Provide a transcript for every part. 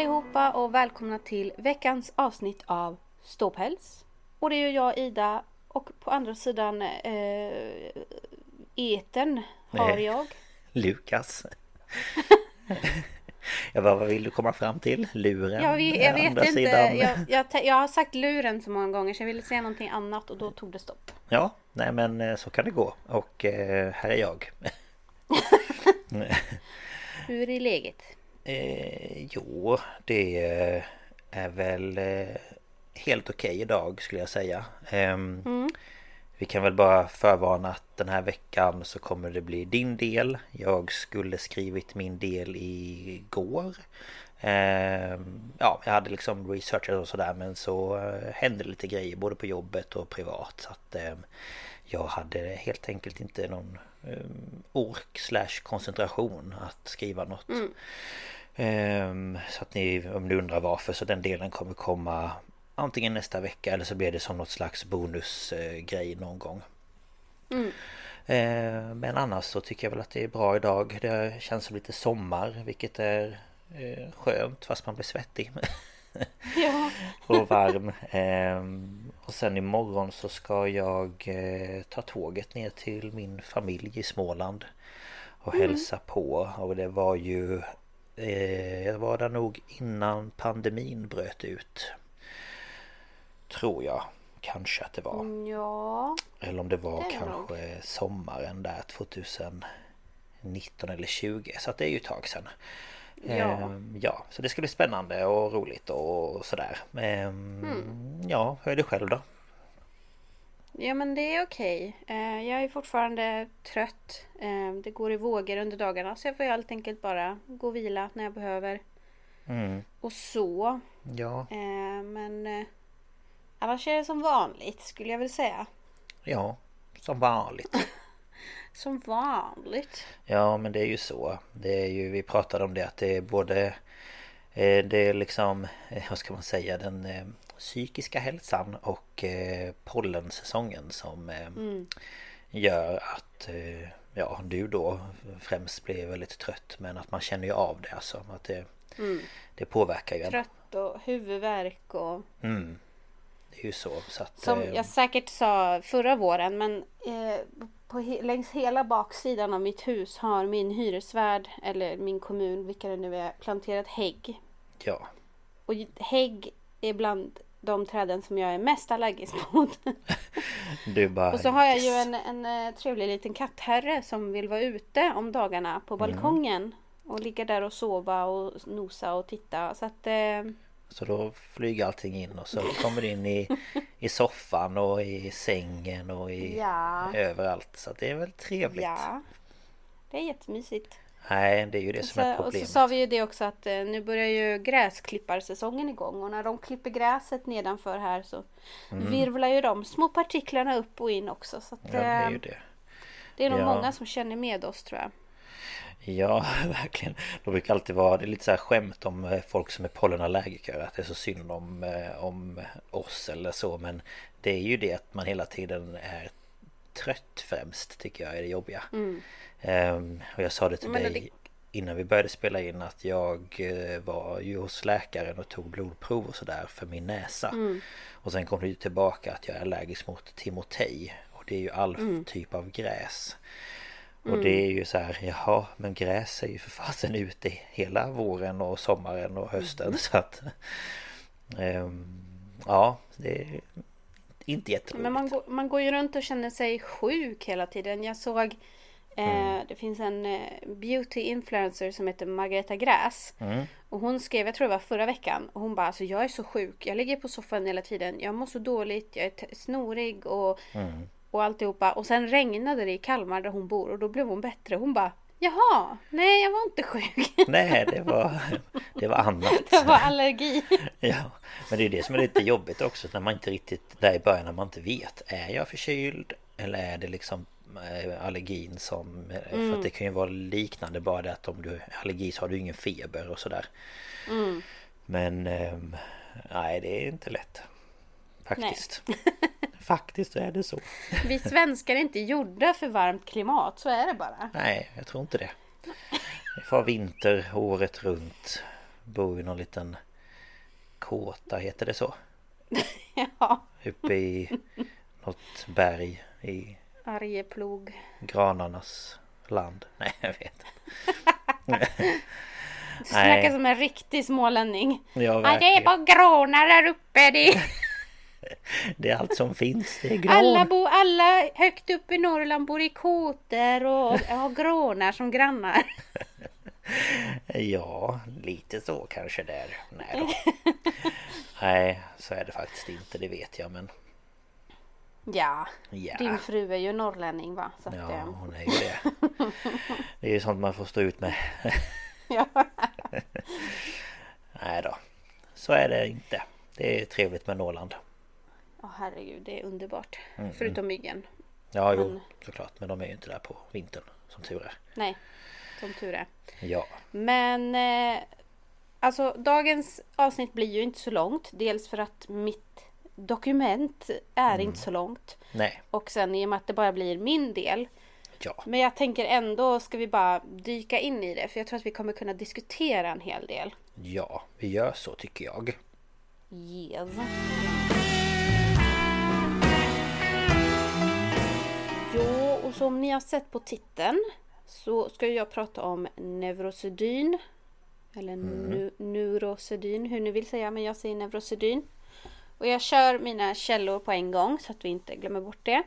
Allihopa och välkomna till veckans avsnitt av Ståpäls. Och det är ju jag Ida och på andra sidan eh, eten har Nej. jag. Lukas. jag bara, vad vill du komma fram till? Luren? Jag, vet- jag Den andra vet inte. sidan. Jag, jag, jag har sagt luren så många gånger så jag ville säga någonting annat och då tog det stopp. Ja, nej men eh, så kan det gå. Och eh, här är jag. Hur är läget? Eh, jo, det eh, är väl eh, helt okej idag skulle jag säga. Ehm, Mm. Vi kan väl bara förvarna att den här veckan så kommer det bli din del. Jag skulle skrivit min del igår. Ehm, ja, jag hade liksom researchat och sådär men så eh, hände lite grejer både på jobbet och privat. Så att ehm, jag hade helt enkelt inte någon ork slash koncentration att skriva något. Ehm, så att ni, om ni undrar varför, så den delen kommer komma antingen nästa vecka eller så blir det som något slags bonusgrej någon gång. Eh, Men annars så tycker jag väl att det är bra idag. Det känns som lite sommar vilket är eh, skönt fast man blir svettig. Ja. och varm. Ehm, och sen imorgon så ska jag eh, ta tåget ner till min familj i Småland. Och hälsa på. Och det var ju... Eh, jag var där nog innan pandemin bröt ut. Tror jag. Kanske att det var. Mm, Ja. Eller om det var Det kanske sommaren där 2019 eller 20 Så att det är ju ett tag sedan. Ja. Ehm, ja, så det ska bli spännande och roligt och sådär. Ehm, Mm. Ja, hur är det själv då? Ja men det är okej. Eh, jag är fortfarande trött. Det går i vågor under dagarna så jag får helt enkelt bara gå och vila när jag behöver. Mm. Och så. Ja, men eh, annars är det som vanligt skulle jag vilja säga. ja, som vanligt. Som vanligt. Ja, men det är ju så. Det är ju, vi pratade om det att det är både eh, Det är liksom, eh, vad ska man säga, den eh, psykiska hälsan och pollensäsongen som Mm. gör att ja, du då främst blir väldigt trött men att man känner ju av det alltså. Att det, Mm. det påverkar ju en. Trött och huvudvärk och Mm. Det är ju så. så att, som jag säkert sa förra våren men eh, på längs hela baksidan av mitt hus har min hyresvärd eller min kommun, vilka det nu är, planterat hägg. Ja. Och hägg är bland de träden som jag är mest allergisk mot. Du bara... Och så har jag ju en, en eh, trevlig liten kattherre som vill vara ute om dagarna på Mm. balkongen. Och ligga där och sova och nosa och titta. Så att eh, Så då flyger allting in och så kommer det in i, i soffan och i sängen och i Ja. överallt. Så det är väl trevligt. ja. Det är jättemysigt. Nej, det är ju det som är Så, och så problemet. sa vi ju det också att eh, nu börjar ju gräsklipparsäsongen igång och när de klipper gräset nedanför här så virvlar ju de små partiklarna upp och in också. Så att, Mm. Ja, det är eh, ju det. det är nog Ja. många som känner med oss tror jag. Ja, verkligen. Det brukar alltid vara det är lite så här skämt om eh, folk som är pollenallergiker. Att det är så synd om, eh, om oss eller så. Men det är ju det att man hela tiden är trött främst tycker jag är det jobbiga. Ehm, och jag sa det till Men dig det- innan vi började spela in att jag eh, var ju hos läkaren och tog blodprov och sådär för min näsa. Och sen kom det ju tillbaka att jag är allergisk mot timotej. Och det är ju all typ av gräs. Och det är ju så här, jaha, men gräs är ju för fasen ute hela våren och sommaren och hösten så att... ehm, ja, det är inte jätteroligt. Men man, går, man går ju runt och känner sig sjuk hela tiden. Jag såg eh, Det finns en eh, beauty influencer som heter Margareta Gräs. Och hon skrev, jag tror det var förra veckan. Och hon bara alltså jag är så sjuk. Jag ligger på soffan hela tiden. Jag mår så dåligt. Jag är snorig och, och alltihopa. Och sen regnade det i Kalmar där hon bor. Och då blev hon bättre. Hon bara Jaha, nej jag var inte sjuk. Nej, det var, det var annat. det var allergi. Ja, men det är det som är lite jobbigt också när man inte riktigt, där i början när man inte vet. Är jag förkyld? Eller är det liksom eh, allergin som... eh, För att det kan ju vara liknande bara det att om du är allergi så har du ingen feber och sådär. Men ehm, nej, det är inte lätt. Faktiskt. Faktiskt är det så. Vi svenskar är inte gjorda för varmt klimat. Så är det bara. Nej, jag tror inte det. Vi får vinter året runt. Bor i någon liten kåta, heter det så? Ja, Uppe i något berg i Arjeplog. granarnas land. Nej, jag vet. Du snackar som en riktig smålänning. Ja, Ja, det är verkligen. bara granar där uppe. Det Det är allt som finns. Det är gran. alla, bo, alla högt upp i Norrland bor i kåtor och har granar som grannar. Ja, lite så kanske det är. Nej då. Nej, så är det faktiskt inte. Det vet jag, men Ja, ja. din fru är ju norrlänning va? Så att, Ja, eh, hon är ju det. Det är ju sånt man får stå ut med. ja. Nej då. Så är det inte. Det är trevligt med Norrland. Herregud, det är underbart. Förutom myggen. Ja, jo, Men- såklart. Men de är ju inte där på vintern, som tur är. Nej, som tur är. Ja, Men eh, alltså dagens avsnitt blir ju inte så långt. Dels för att mitt dokument är inte så långt. nej, Och sen i och med att det bara blir min del. ja. Men jag tänker ändå ska vi bara dyka in i det. För jag tror att vi kommer kunna diskutera en hel del. Ja, vi gör så tycker jag. Yes. Jo, och som ni har sett på titeln så ska jag prata om Neurosedyn. Eller nu, Neurosedyn, hur ni vill säga, men jag säger Neurosedyn. Och jag kör mina källor på en gång så att vi inte glömmer bort det.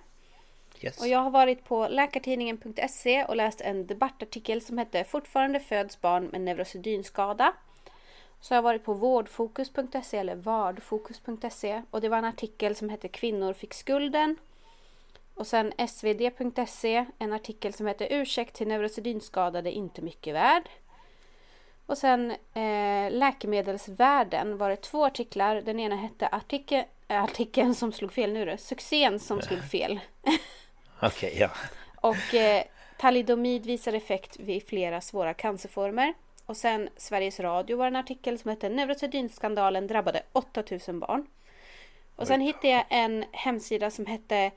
Yes. Och jag har varit på läkartidningen.se och läst en debattartikel som hette Fortfarande föds barn med neurosedynskada. Så jag har varit på vårdfokus.se eller vardfokus.se och det var en artikel som hette Kvinnor fick skulden. Och sen svd.se en artikel som hette Ursäkt till neurosedynskadade inte mycket värd. Och sen eh, Läkemedelsvärlden var det två artiklar. Den ena hette artikel, äh, artikeln som slog fel nu det, Succén som slog fel. Okej, ja. Och eh, talidomid visar effekt vid flera svåra cancerformer. Och sen Sveriges Radio var en artikel som hette Neurosedynskandalen drabbade 8000 barn. Och sen hittade jag en hemsida som hette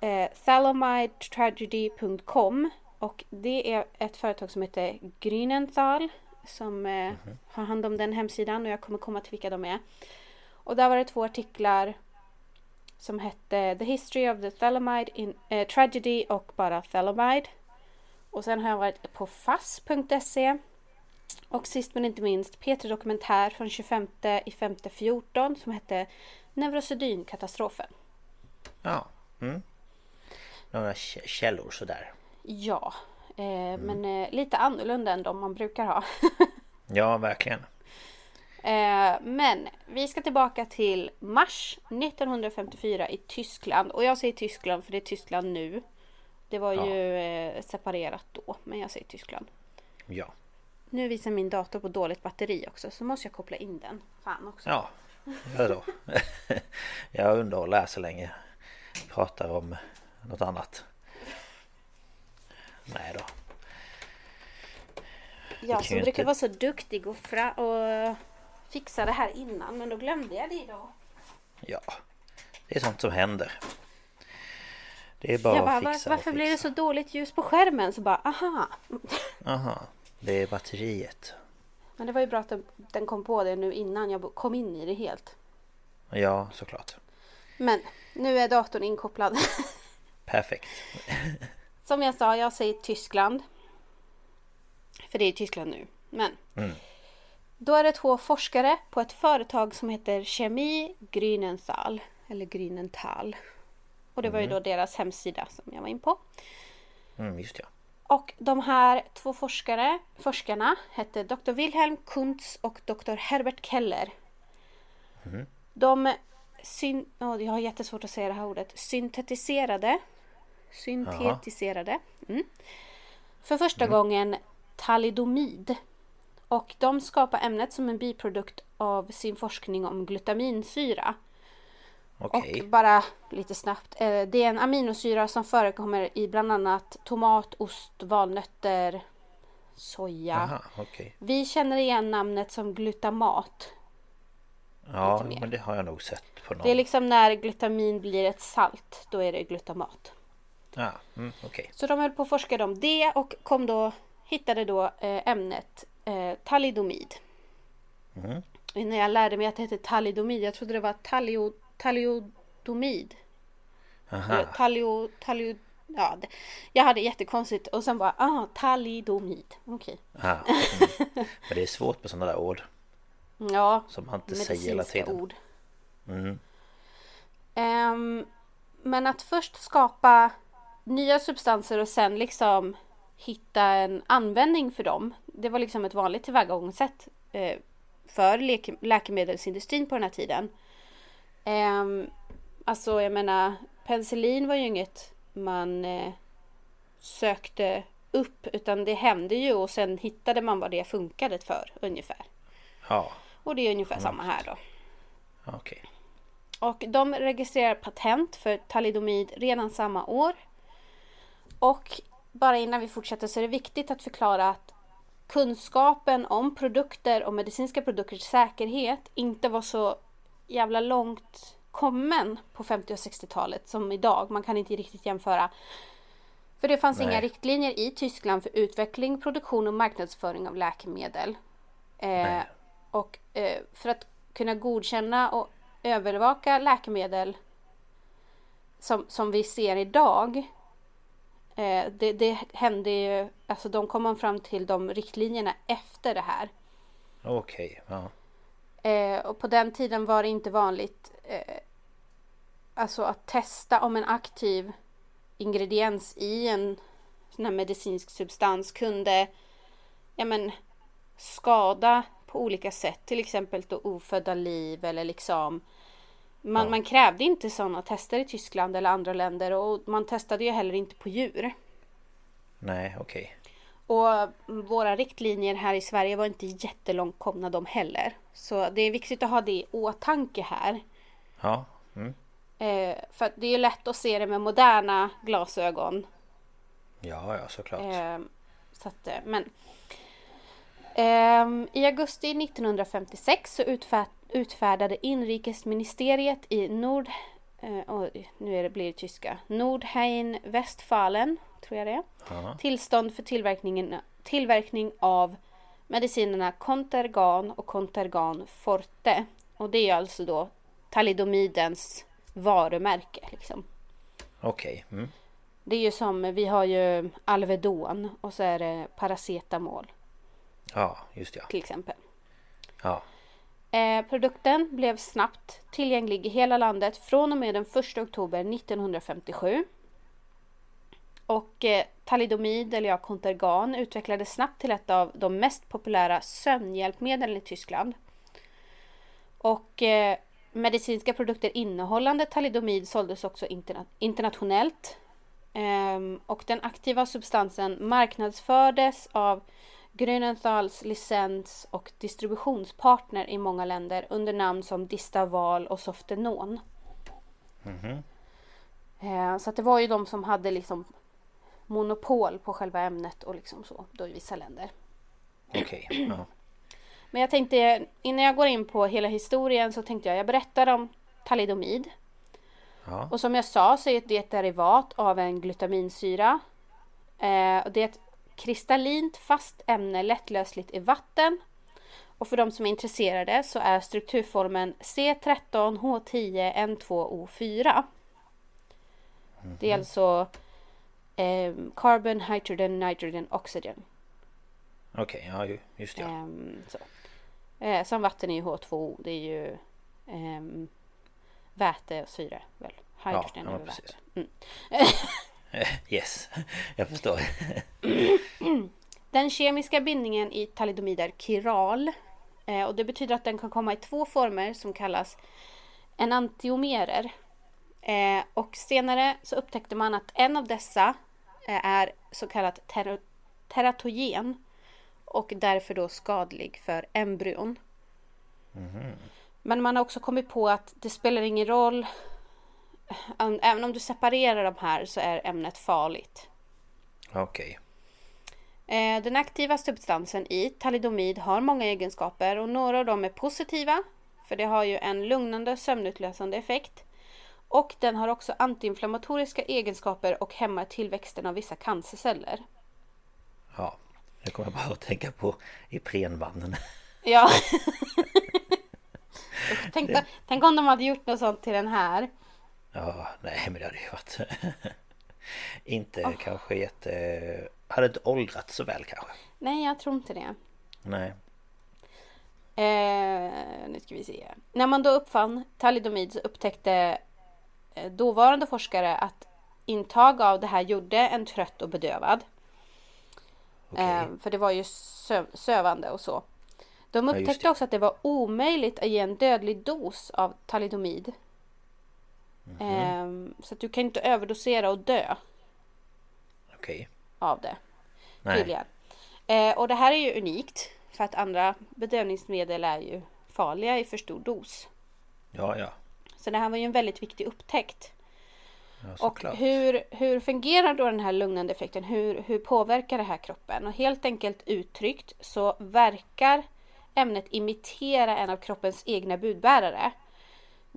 eh, thalamoidtragedy.com och det är ett företag som heter Grünenthal som eh, har hand om den hemsidan och jag kommer komma till vilka de är. Och där var det två artiklar som hette The History of the Thalamide in, eh, Tragedy och bara Thalamide. Och sen har jag varit på fass.se och sist men inte minst P3 Dokumentär från 25 i 14 som hette Neurosedynkatastrofen. Ja. Mm. Några kä- källor sådär. Ja, eh, men eh, lite annorlunda än de man brukar ha. Ja, verkligen. Eh, men vi ska tillbaka till mars 1954 i Tyskland. Och jag säger Tyskland för det är Tyskland nu. Det var Ja. ju eh, separerat då, men jag säger Tyskland. Ja. Nu visar min dator på dåligt batteri också så måste jag koppla in den. Fan också. Ja, det då. jag underhåller här så länge. Pratar om något annat. Nej då. Jag som brukar inte- vara så duktig och, fra och fixa det här innan men då glömde jag det idag. Ja, det är sånt som händer. Det är bara jag bara, att var, fixa varför blir det så dåligt ljus på skärmen? Så bara, aha. Aha, det är batteriet. Men det var ju bra att den kom på det nu innan jag kom in i det helt. Ja, såklart. Men nu är datorn inkopplad. Perfekt. Som jag sa, jag säger Tyskland. För det är Tyskland nu. Men. Då är det två forskare på ett företag som heter Kemi Grünenthal. Eller Grünenthal. Och det var ju då deras hemsida som jag var in på. Mm, just ja. Och de här två forskare, forskarna hette Dr. Wilhelm Kuntz och Dr. Herbert Keller. De syn, oh, jag har jättesvårt att säga det här ordet. Syntetiserade. Syntetiserade. Mm. För första gången talidomid. Och de skapar ämnet som en biprodukt av sin forskning om glutaminsyra. Okej. Och bara lite snabbt. eh, Det är en aminosyra som förekommer i bland annat tomat, ost, valnötter, soja. Aha, okej. Vi känner igen namnet som glutamat. Ja, men det har jag nog sett på någon. Det är liksom när glutamin blir ett salt. Då är det glutamat. Ja, mm, okej. Så de höll på att forska om det och kom då, hittade då eh, ämnet eh, talidomid. Och När jag lärde mig att det hette talidomid, jag trodde det var talio, taliodomid. Aha. Talio, talio, ja, det, jag hade jättekonstigt och sen bara, ah, talidomid. Okej. Ah, mm. Men det är svårt med sådana där ord. Ja, Som man inte säger hela tiden. ord. Mm. Ehm, men att först skapa nya substanser och sen liksom hitta en användning för dem. Det var liksom ett vanligt tillvägagångssätt eh, för läke- läkemedelsindustrin på den här tiden. Ehm, alltså jag menar penicillin var ju inget man eh, sökte upp utan det hände ju och sen hittade man vad det funkade för ungefär. Ja, Och det är ungefär samma här då. okej. Och de registrerar patent för talidomid redan samma år. Och bara innan vi fortsätter så är det viktigt att förklara att kunskapen om produkter och medicinska produkters säkerhet inte var så jävla långt kommen på 50 och 60-talet som idag. Man kan inte riktigt jämföra. För det fanns Nej. inga riktlinjer i Tyskland för utveckling, produktion och marknadsföring av läkemedel. Eh, och eh, för att kunna godkänna och övervaka läkemedel som, som vi ser idag. Eh, det, det hände ju, alltså de kom man fram till de riktlinjerna efter det här. Okej, ja. Eh, och på den tiden var det inte vanligt eh, alltså att testa om en aktiv ingrediens i en sån här medicinsk substans kunde ja, men, skada på olika sätt. Till exempel då ofödda liv eller liksom man, Ja. man krävde inte sådana tester i Tyskland eller andra länder och man testade ju heller inte på djur. Nej, okej. Och våra riktlinjer här i Sverige var inte jättelångt komna de heller. Så det är viktigt att ha det i åtanke här. Ja, mm. Eh, för det är ju lätt att se det med moderna glasögon. ja, ja såklart. Eh, så att, eh, men I augusti 1956 så utfär, utfärdade inrikesministeriet i Nord... Eh, nu är det, blir det tyska. Nordrhein-Westfalen, tror jag det är. Ja. Tillstånd för tillverkningen, tillverkning av medicinerna Contergan och Contergan Forte. Och det är alltså då talidomidens varumärke. Liksom. Okej, mm. Det är ju som, vi har ju Alvedon och så är det paracetamol Ja, just ja. till exempel. Ja, Eh, produkten blev snabbt tillgänglig i hela landet från och med den 1 oktober 1957. Och eh, talidomid, eller ja, Contergan, utvecklades snabbt till ett av de mest populära sömnhjälpmedlen i Tyskland. Och eh, medicinska produkter innehållande talidomid såldes också interna- internationellt. Ehm, och den aktiva substansen marknadsfördes av Grünenthals licens och distributionspartner i många länder under namn som Distaval och Softenon. Eh, så att det var ju de som hade liksom monopol på själva ämnet och liksom så då i vissa länder. Okej. Ja. Men jag tänkte innan jag går in på hela historien så tänkte jag jag berättar om talidomid. Ja. Och som jag sa så är det ett derivat av en glutaminsyra. Eh, och det är ett kristallint fast ämne lättlösligt i vatten. Och för de som är intresserade så är strukturformen C13H10N2O4. Det är alltså eh, carbon, hydrogen, nitrogen, oxygen. Okej, ja ju- just det. Ja. Så. Eh, som vatten är ju H2O. Det är ju ehm, väte och syre. Väl? Hydrogen ja, är väl väte. Mm. Yes, jag förstår. Den kemiska bindningen i talidomid är kiral. Eh, och det betyder att den kan komma i två former som kallas enantiomerer. Eh, och senare så upptäckte man att en av dessa eh, är så kallat ter- teratogen och därför då skadlig för embryon. Men man har också kommit på att det spelar ingen roll. Även om du separerar de här så är ämnet farligt. Okej. Eh, Den aktiva substansen i talidomid har många egenskaper och några av dem är positiva. För det har ju en lugnande sömnutlösande effekt. Och den har också antiinflammatoriska egenskaper och hämmar tillväxten av vissa cancerceller. Ja. Nu kommer jag bara att tänka på Iprenmannen. Ja. Tänk, tänk om de hade gjort något sånt till den här. Ja, nej men det hade ju varit... inte kanske jätte... Hade inte åldrats så väl kanske. Nej, jag tror inte det. Nej. Eh, nu ska vi se. När man då uppfann talidomid så upptäckte eh, dåvarande forskare att intag av det här gjorde en trött och bedövad. Okej. Eh, för det var ju sö- sövande och så. De Ja, upptäckte det. också att det var omöjligt att ge en dödlig dos av talidomid. Mhm. Eh, så att du kan inte överdosera och dö Okej. av det. Nej. Tydligen. Eh, och det här är ju unikt. För att andra bedövningsmedel är ju farliga i för stor dos. Ja, ja. Så det här var ju en väldigt viktig upptäckt. ja Och hur, hur fungerar då den här lugnande effekten? Hur, hur påverkar det här kroppen? Och helt enkelt uttryckt så verkar ämnet imitera en av kroppens egna budbärare.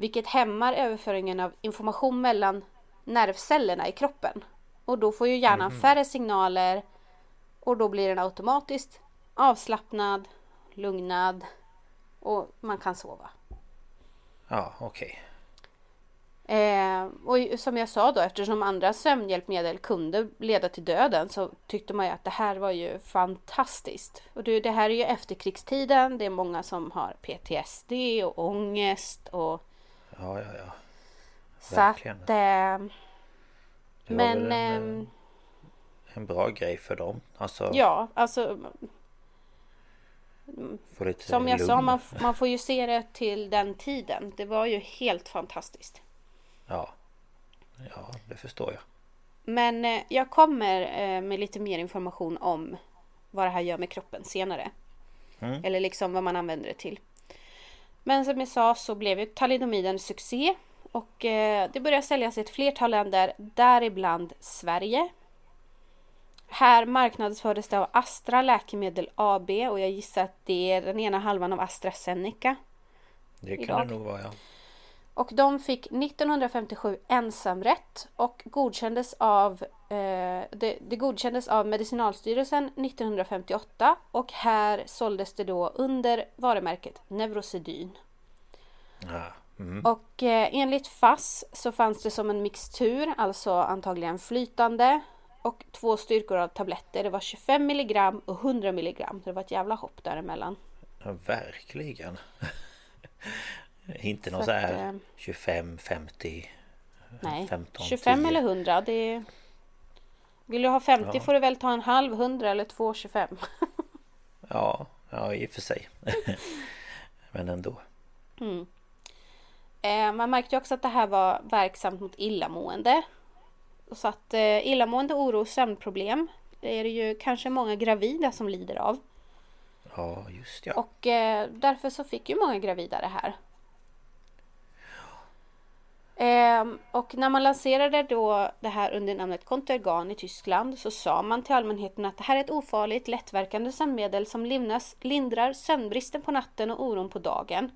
Vilket hämmar överföringen av information mellan nervcellerna i kroppen. Och då får ju hjärnan färre signaler och då blir den automatiskt avslappnad, lugnad och man kan sova. Ja, okej. Eh, och som jag sa då, eftersom andra sömnhjälpmedel kunde leda till döden så tyckte man ju att det här var ju fantastiskt. Och det, det här är ju efterkrigstiden, det är många som har PTSD och ångest och Ja, ja, ja. så Verkligen. att... Eh, Det var men väl en, ehm, eh, en bra grej för dem. Alltså, ja, alltså lite som jag lugn. sa, man, man får ju se det till den tiden. Det var ju helt fantastiskt. Ja. Ja, det förstår jag. Men eh, jag kommer eh, med lite mer information om vad det här gör med kroppen senare. Mm. Eller liksom vad man använder det till. Men som jag sa så blev ju talidomid en succé. Och eh, det började säljas i ett flertal länder, däribland Sverige. Här marknadsfördes det av Astra Läkemedel AB och jag gissar att det är den ena halvan av AstraZeneca. Det kan Idag. det nog vara, ja. Och de fick 1957 ensamrätt och godkändes av, eh, det, det godkändes av Medicinalstyrelsen 1958 och här såldes det då under varumärket Neurosedyn. ja. Mm. Och eh, enligt FASS så fanns det som en mixtur, alltså antagligen flytande och två styrkor av tabletter. Det var 25 milligram och 100 milligram. Det var ett jävla hopp däremellan. ja verkligen. Inte någon Så så här eh, 25, 50, Nej, 15, 25 10. eller 100 det är... Vill du ha 50 Ja. får du väl ta en halv 100 eller 2,25. Ja, ja i och för sig. Men ändå. Eh, man märkte också att det här var verksamt mot illamående. Så att eh, illamående, oro och sömnproblem det är det ju kanske många gravida som lider av. Ja, just ja. Och eh, därför så fick ju många gravida det här. Ehm, och när man lanserade då det här under namnet Contergan i Tyskland så sa man till allmänheten att det här är ett ofarligt lättverkande sömnmedel som lindras, lindrar sömnbristen på natten och oron på dagen.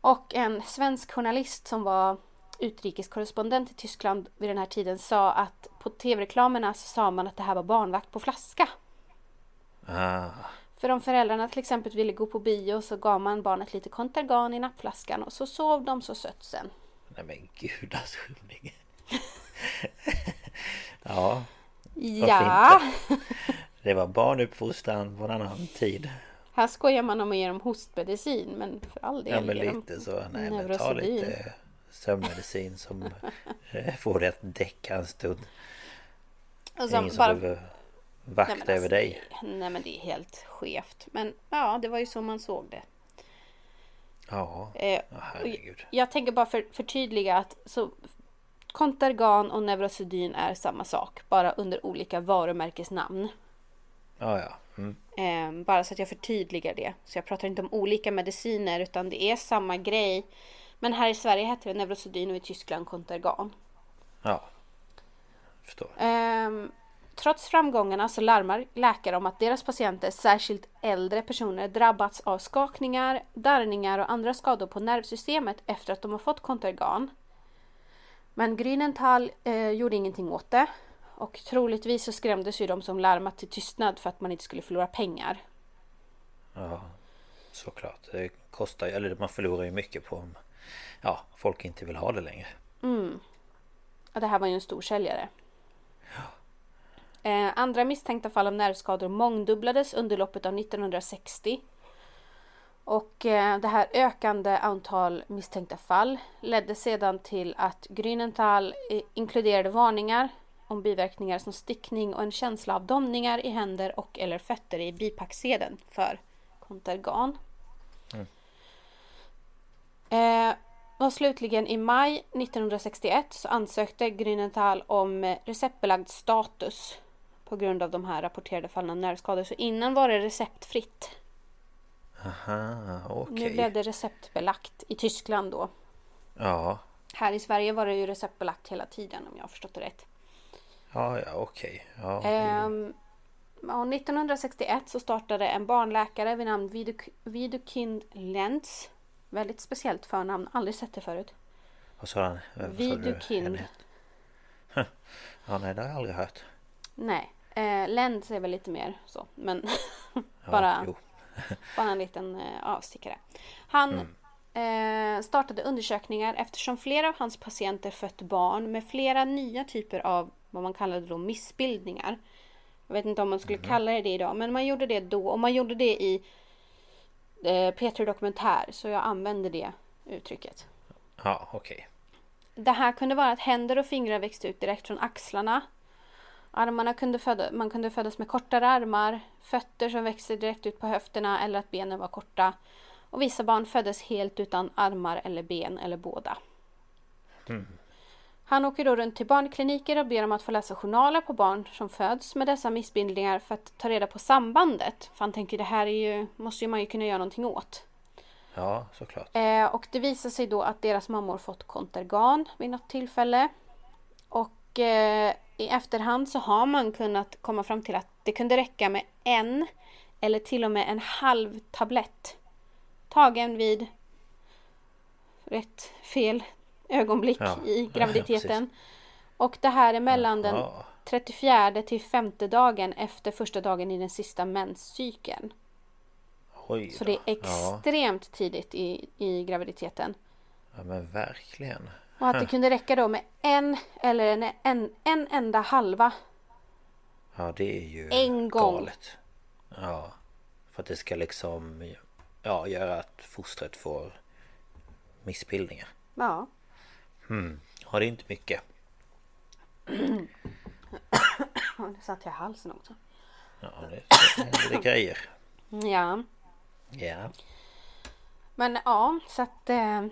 Och en svensk journalist som var utrikeskorrespondent i Tyskland vid den här tiden sa att på tv-reklamerna så sa man att det här var barnvakt på flaska. Ah, För om föräldrarna till exempel ville gå på bio så gav man barnet lite Contergan i nappflaskan och så sov de så sött sen. nej men gudars skymning. ja, Ja, det var barnuppfostran på en annan tid. här skojar man om att ge dem hostmedicin men för all del Ja men lite så. Nej men ta lite sömnmedicin som får dig att däcka en stund. Är ingen som bara, behöver Nej, vakta alltså, över dig. det- Nej men det är helt skevt. Men ja, det var ju så man såg det. Ja, Eh, herregud. Jag tänker bara för, förtydliga att så, Contergan och Neurosedyn är samma sak. Bara under olika varumärkesnamn. Ja, ja. Mm. Eh, bara så att jag förtydligar det. Så jag pratar inte om olika mediciner utan det är samma grej. Men här i Sverige heter det Neurosedyn och i Tyskland Contergan. Ja. Förstår. Ehm, trots framgångarna så larmar läkare om att deras patienter, särskilt äldre personer, drabbats av skakningar, darrningar och andra skador på nervsystemet efter att de har fått Contergan. Men Grünenthal eh, gjorde ingenting åt det. Och troligtvis så skrämdes ju de som larmat till tystnad för att man inte skulle förlora pengar. Ja, såklart. Det kostar ju, eller man förlorar ju mycket på om ja, folk inte vill ha det längre. Och det här var ju en stor säljare. Eh, andra misstänkta fall av nervskador mångdubblades under loppet av 1960. Och eh, det här ökande antal misstänkta fall ledde sedan till att Grünenthal eh, inkluderade varningar om biverkningar som stickning och en känsla av domningar i händer och eller fötter i bipacksedeln för Contergan. Eh, och slutligen i maj 1961 så ansökte Grünenthal om eh, receptbelagd status på grund av de här rapporterade fallen av nervskador. Så innan var det receptfritt. Aha, okej. Nu blev det receptbelagt i Tyskland då. Ja, Här i Sverige var det ju receptbelagt hela tiden om jag har förstått det rätt. ja, ja okej. Ja, Ehm, och 1961 så startade en barnläkare vid namn Viduk- Widukind Lentz. Väldigt speciellt förnamn, aldrig sett det förut. vad sa han? Vidukind. Ja, nej, det har jag aldrig hört. Nej, eh, Lentz är väl lite mer så. Men Ja, bara, Jo. bara en liten eh, avstickare. Han eh, startade undersökningar eftersom flera av hans patienter fött barn med flera nya typer av vad man kallade då missbildningar. Jag vet inte om man skulle kalla det det idag, men man gjorde det då och man gjorde det i eh, P3 Dokumentär, så jag använder det uttrycket. Ja, okej. Det här kunde vara att händer och fingrar växte ut direkt från axlarna. Armarna kunde föda, man kunde födas med kortare armar, fötter som växte direkt ut på höfterna eller att benen var korta. Och vissa barn föddes helt utan armar eller ben eller båda. Han åker då runt till barnkliniker och ber om att få läsa journaler på barn som föds med dessa missbildningar för att ta reda på sambandet. För han tänker det här är ju, måste ju man ju kunna göra någonting åt. Ja, såklart. Eh, och det visar sig då att deras mammor fått Contergan vid något tillfälle. Och eh, i efterhand så har man kunnat komma fram till att det kunde räcka med en eller till och med en halv tablett. Tagen vid rätt fel ögonblick Ja. i Ja, graviditeten. precis. och det här är mellan den Ja. 34 till femte dagen efter första dagen i den sista menscykeln. Så det är Ja, extremt tidigt i, i graviditeten. ja, men verkligen. Och att det kunde räcka då med en eller en, en, en enda halva. Ja, det är ju En gång. galet. Ja, för att det ska liksom ja, göra att fostret får missbildningar. Ja. Ja, det är inte mycket. Nu satt jag i halsen också. Ja, det, det är grejer. Ja. Ja, Men ja, så att eh,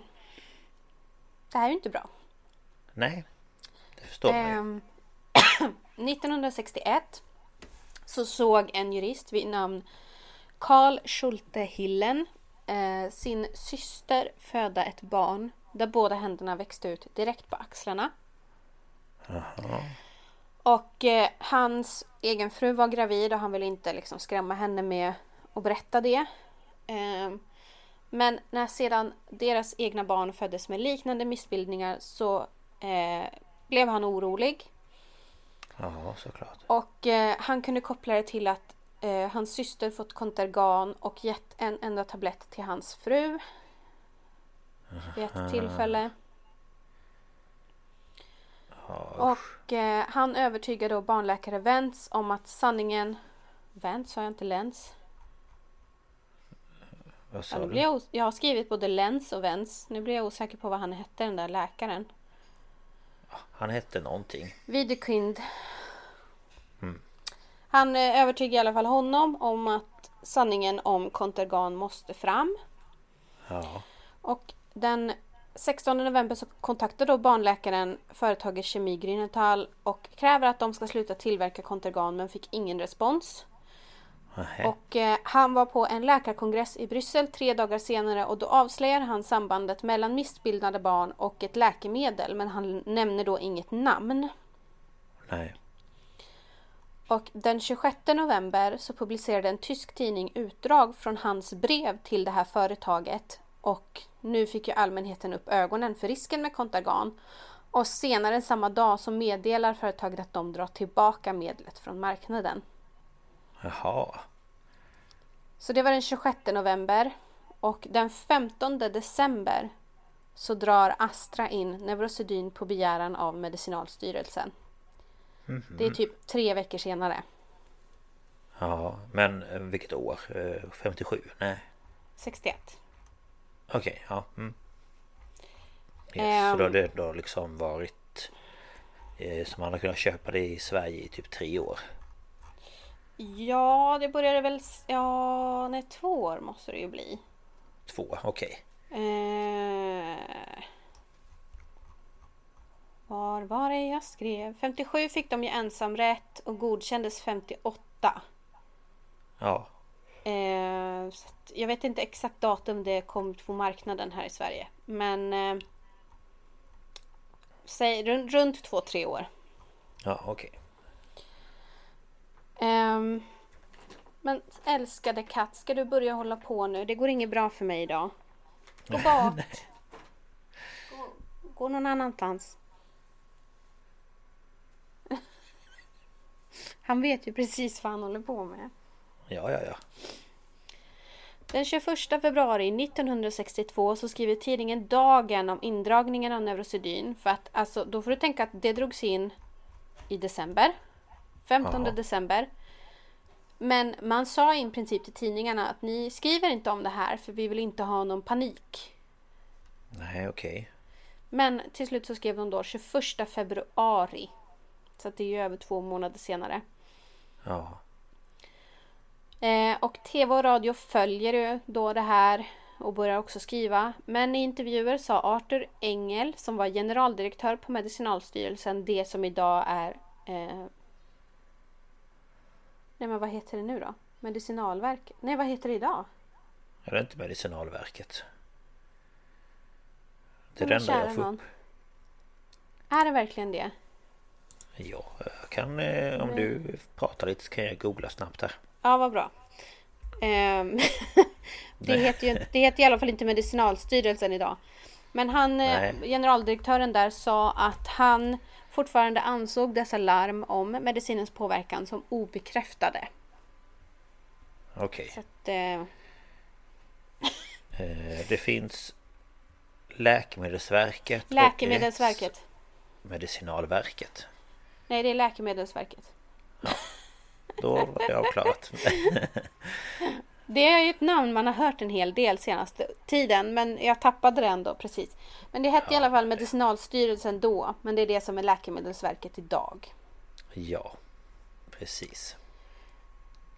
det här är ju inte bra. nej. Det förstår man ju. Ehm, 1961 så såg en jurist vid namn Karl Schulte Hillen eh, sin syster föda ett barn där båda händerna växte ut direkt på axlarna. Och eh, hans egen fru var gravid och han ville inte liksom skrämma henne med att berätta det. Eh, men när sedan deras egna barn föddes med liknande missbildningar så eh, blev han orolig. Ja, såklart. Och eh, han kunde koppla det till att eh, hans syster fått kontergan och gett en enda tablett till hans fru. Vid ett tillfälle. Och eh, han övertygade då barnläkare Wentz om att sanningen... Wentz sa jag inte Lenz? Vad Ja, sa nu du? blir jag, jag har skrivit både Lenz och Wentz. Nu blir jag osäker på vad han hette den där läkaren. Han hette någonting. Widekind. Han eh, övertygade i alla fall honom om att sanningen om kontergan måste fram. Ja. Och den 16 november så kontaktar då barnläkaren företaget Kemi Grünenthal och kräver att de ska sluta tillverka kontergan men fick ingen respons. Och eh, han var på en läkarkongress i Bryssel tre dagar senare och då avslöjar han sambandet mellan missbildade barn och ett läkemedel men han nämner då inget namn. Nej. Och den 26 november så publicerade en tysk tidning utdrag från hans brev till det här företaget. Och nu fick ju allmänheten upp ögonen för risken med Contagan. Och senare samma dag så meddelar företaget att de drar tillbaka medlet från marknaden. Jaha. Så det var den 26 november. Och den 15 december så drar Astra in Neurosedyn på begäran av Medicinalstyrelsen. Det är typ tre veckor senare. Ja, men eh, vilket år? Eh, 57? Nej. 61. Okej, ja. Mm. Yes, så Ehm. då har det då liksom varit... Eh, så man har kunnat köpa det i Sverige i typ tre år. Ja, det började väl... Ja, nej, två år måste det ju bli. Två, okej. Eh, var var det jag skrev? 57 fick de ju ensamrätt och godkändes 58. Ja. Eh, jag vet inte exakt datum det kom på marknaden här i Sverige. Men... Eh, säg runt, runt två, tre år. Ja, okej. Ehm, men älskade katt, ska du börja hålla på nu? Det går inget bra för mig idag. Gå bort. gå, gå någon annanstans. Han vet ju precis vad han håller på med. Ja, ja, ja. Den 21 februari 1962 så skriver tidningen Dagen om indragningen av Neurosedyn. För att alltså, då får du tänka att det drogs in i december. 15 Ja. december. Men man sa i princip till tidningarna att ni skriver inte om det här för vi vill inte ha någon panik. Nej, okej. Men till slut så skrev de då 21 februari. Så att det är ju över två månader senare. Ja. Eh, och tv och radio följer ju då det här och börjar också skriva. Men i intervjuer sa Arthur Engel som var generaldirektör på Medicinalstyrelsen det som idag är... Eh, nej men vad heter det nu då? Medicinalverk? Nej vad heter det idag? Är det inte Medicinalverket? Det är det enda jag får nån. upp. Är det verkligen det? Ja, jag kan... Eh, om du pratar lite så kan jag googla snabbt här. Ja, vad bra. Ehm, det, heter ju, det heter i alla fall inte Medicinalstyrelsen idag. Men han, eh, generaldirektören där sa att han fortfarande ansåg dessa larm om medicinens påverkan som obekräftade. Okej. Att, eh, Eh, det finns Läkemedelsverket Läkemedelsverket. Medicinalverket. Nej, det är Läkemedelsverket. Då var det avklarat. Det är ju ett namn man har hört en hel del senaste tiden men jag tappade det ändå precis. Men det hette i alla fall Medicinalstyrelsen då men det är det som är Läkemedelsverket idag. ja, precis.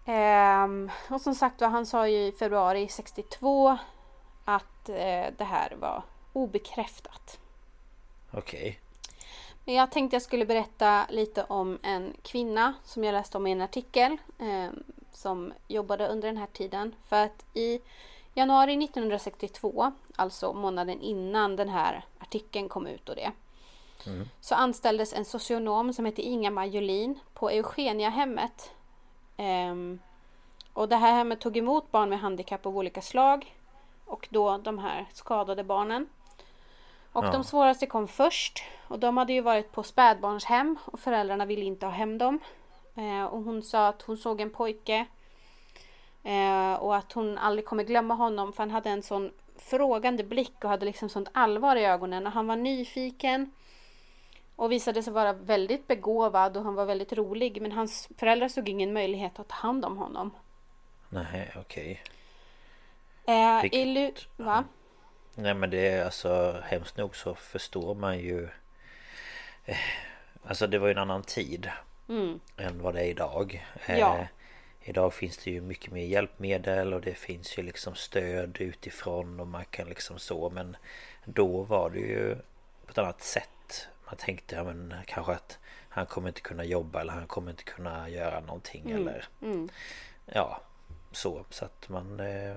Ehm, och som sagt var, han sa ju i februari 62 att eh, det här var obekräftat. Okej. Men jag tänkte jag skulle berätta lite om en kvinna som jag läste om i en artikel. Ehm, som jobbade under den här tiden. För att i januari 1962, alltså månaden innan den här artikeln kom ut och det. Mm. Så anställdes en socionom som heter Inga Jolin på Eugeniahemmet. Um, och det här hemmet tog emot barn med handikapp av olika slag. Och då de här skadade barnen. Och ja. de svåraste kom först. Och de hade ju varit på spädbarnshem och föräldrarna ville inte ha hem dem. Eh, och hon sa att hon såg en pojke. Eh, och att hon aldrig kommer glömma honom för han hade en sån frågande blick och hade liksom sånt allvar i ögonen. Och han var nyfiken. Och visade sig vara väldigt begåvad och han var väldigt rolig. Men hans föräldrar såg ingen möjlighet att ta hand om honom. Nej, okej. Okay. Eh, Va? Nej men det är alltså hemskt nog så förstår man ju eh, Alltså det var ju en annan tid mm. Än vad det är idag ja. eh, Idag finns det ju mycket mer hjälpmedel och det finns ju liksom stöd utifrån och man kan liksom så men Då var det ju på ett annat sätt Man tänkte ja men kanske att Han kommer inte kunna jobba eller han kommer inte kunna göra någonting mm. eller mm. Ja Så så att man eh,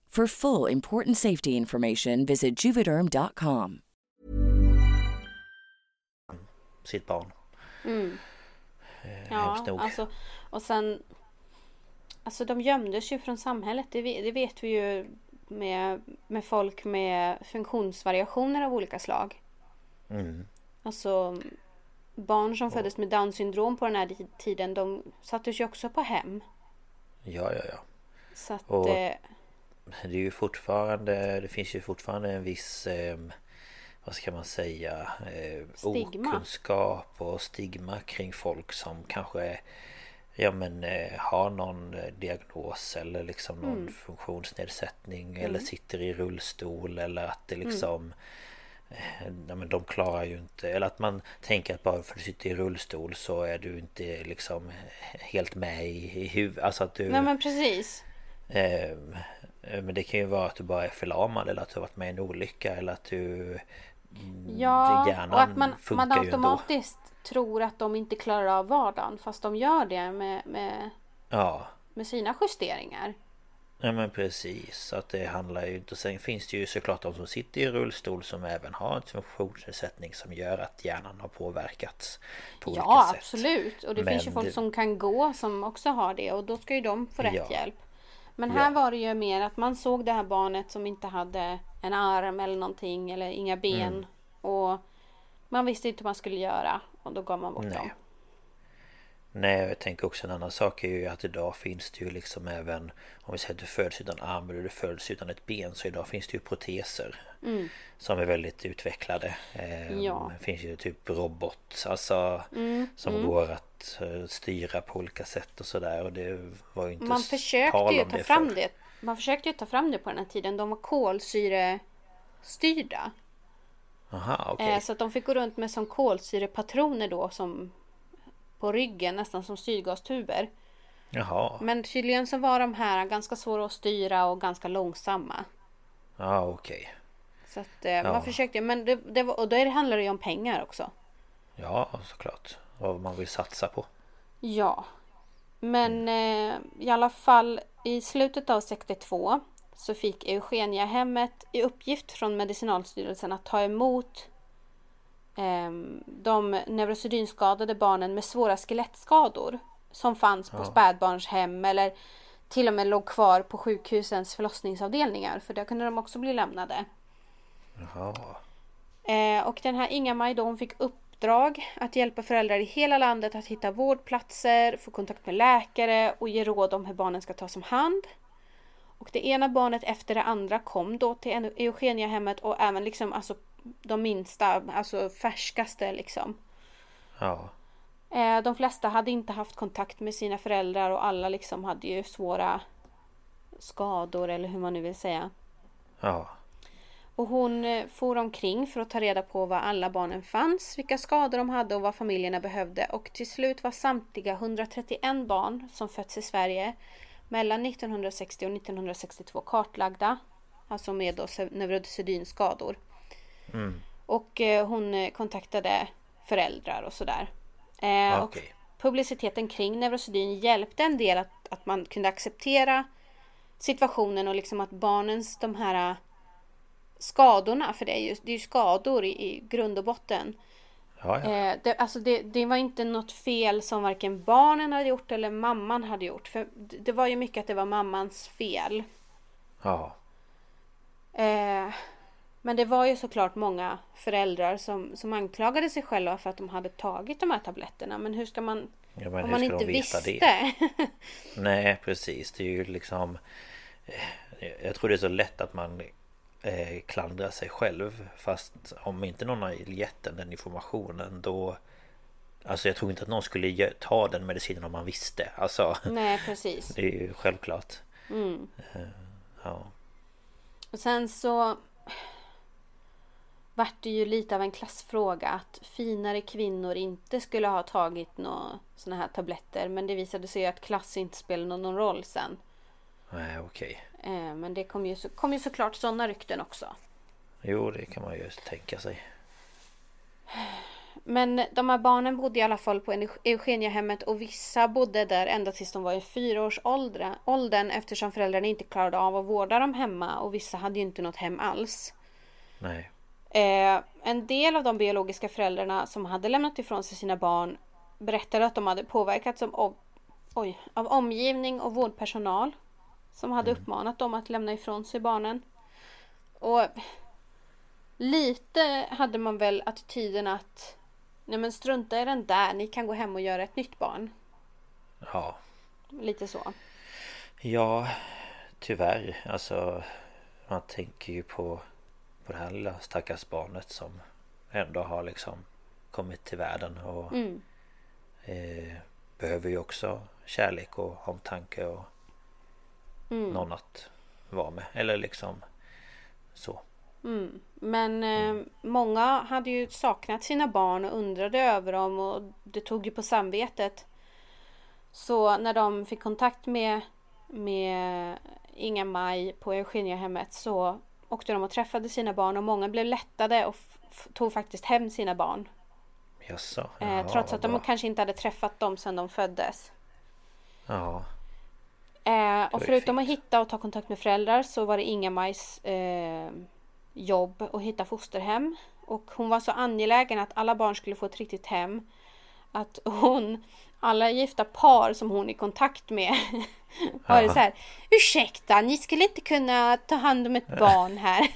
For full important safety information visit juvederm.com. Sitt barn. Mm. Eh, ja, alltså och sen Alltså de gömdes ju från samhället. Det, det vet vi ju med, med folk med funktionsvariationer av olika slag. Mm. Alltså barn som föddes med down syndrom på den här tiden de sattes ju också på hem. Ja, ja, ja. Så att... Och... Eh, det är ju fortfarande Det finns ju fortfarande en viss eh, Vad ska man säga eh, Stigma. Okunskap och stigma kring folk som kanske Ja men eh, har någon eh, diagnos eller liksom någon mm. funktionsnedsättning mm. eller sitter i rullstol eller att det liksom mm. Ja, men de klarar ju inte Eller att man tänker att bara för att du sitter i rullstol så är du inte liksom Helt med i, i huvudet Alltså att du Nej men precis eh, Eh, men det kan ju vara att du bara är förlamad eller att du har varit med i en olycka eller att du... Mm, ja, och att man, man automatiskt tror att de inte klarar av vardagen fast de gör det med, med, ja. med sina justeringar. Ja men precis, att det handlar ju inte... Sen finns det ju såklart de som sitter i rullstol som även har en funktionsnedsättning som gör att hjärnan har påverkats på ja, olika sätt. Ja absolut, och det men finns ju folk det... som kan gå som också har det och då ska ju de få rätt ja. hjälp. Men här ja. var det ju mer att man såg det här barnet som inte hade en arm eller någonting eller inga ben. Mm. Och man visste inte vad man skulle göra och då gav man bort Nej. dem. Nej, jag tänker också en annan sak är ju att idag finns det ju liksom även Om vi säger att du föds utan arm eller du föds utan ett ben så idag finns det ju proteser mm. Som är väldigt utvecklade eh, ja. Det finns ju typ robot Alltså mm. Som mm. går att uh, styra på olika sätt och sådär och det var ju inte Man försökte ju ta fram för. det Man försökte ju ta fram det på den här tiden De var kolsyre styrda. Aha, okej. Eh, så att de fick gå runt med som kolsyrepatroner då som på ryggen nästan som syrgastuber. Jaha. Men tydligen så var de här ganska svåra att styra och ganska långsamma. Ja, okej. Så att eh, man försökte, men det, det var, och då handlar det ju om pengar också. Ja, såklart. Vad man vill satsa på. Ja. Men eh, i alla fall i slutet av 62 så fick Eugeniahemmet i uppgift från Medicinalstyrelsen att ta emot eh, de neurosedynskadade barnen med svåra skelettskador som fanns på spädbarnshem eller till och med låg kvar på sjukhusens förlossningsavdelningar för där kunde de också bli lämnade. Jaha. Eh, och den här Inga-Maj då hon fick uppdrag att hjälpa föräldrar i hela landet att hitta vårdplatser, få kontakt med läkare och ge råd om hur barnen ska tas om hand. Och det ena barnet efter det andra kom då till Eugeniahemmet och även liksom alltså de minsta, alltså färskaste liksom. Ja. Eh, de flesta hade inte haft kontakt med sina föräldrar och alla liksom hade ju svåra skador eller hur man nu vill säga. Ja. Och hon eh, for omkring för att ta reda på var alla barnen fanns, vilka skador de hade och vad familjerna behövde. Och till slut var samtliga 131 barn som fötts i Sverige mellan 1960 och 1962 kartlagda. Alltså med då neurosedynskador. Mm. Och eh, hon eh, kontaktade föräldrar och sådär. Eh, och Okej. publiciteten kring neurosedyn hjälpte en del att, att man kunde acceptera situationen och liksom att barnens de här skadorna, för det är ju, det är ju skador i, i grund och botten. Ja, ja. Eh, det, alltså det, det var inte något fel som varken barnen hade gjort eller mamman hade gjort. För det var ju mycket att det var mammans fel. Ja. Eh, men det var ju såklart många föräldrar som, som anklagade sig själva för att de hade tagit de här tabletterna. Men hur ska man... Ja, men om hur man inte visste. det? Nej, precis. Det är ju liksom... eh, Jag tror det är så lätt att man eh, klandrar sig själv. Fast om inte någon har gett en den informationen då... Alltså jag tror inte att någon skulle ta den medicinen om man visste. Alltså... Nej, precis. Det är ju självklart. Mm. Eh, Ja. Och sen så vart det ju lite av en klassfråga att finare kvinnor inte skulle ha tagit några såna här tabletter. Men det visade sig att klass inte spelade någon roll sen. Nej, okej. Eh, Men det kom ju, så, kom ju såklart sådana rykten också. Jo, det kan man ju tänka sig. Men de här barnen bodde i alla fall på Eugeniahemmet och vissa bodde där ända tills de var i fyraårsåldern eftersom föräldrarna inte klarade av att vårda dem hemma och vissa hade ju inte något hem alls. Nej. Eh, en del av de biologiska föräldrarna som hade lämnat ifrån sig sina barn berättade att de hade påverkats av, oj, av omgivning och vårdpersonal som hade uppmanat dem att lämna ifrån sig barnen. Och lite hade man väl attityden att nej men strunta i den där, ni kan gå hem och göra ett nytt barn. Ja. Lite så. Ja, tyvärr. Alltså, man tänker ju på, på det här lilla stackars barnet som ändå har liksom kommit till världen och Mm. eh, behöver ju också kärlek och omtanke och Mm. någon att vara med. Eller liksom så. Mm. Men eh, många hade ju saknat sina barn och undrade över dem och det tog ju på samvetet. Så när de fick kontakt med, med Inga-Maj på Eugeniahemmet så åkte de och träffade sina barn och många blev lättade och tog faktiskt hem sina barn. Jaså? Eh, trots att de kanske inte hade träffat dem sedan de föddes. Ja, Eh, och förutom att hitta och ta kontakt med föräldrar så var det Inga-Majs eh, jobb att hitta fosterhem. Och hon var så angelägen att alla barn skulle få ett riktigt hem. Att hon, alla gifta par som hon är i kontakt med var det så här. Ursäkta, ni skulle inte kunna ta hand om ett barn här.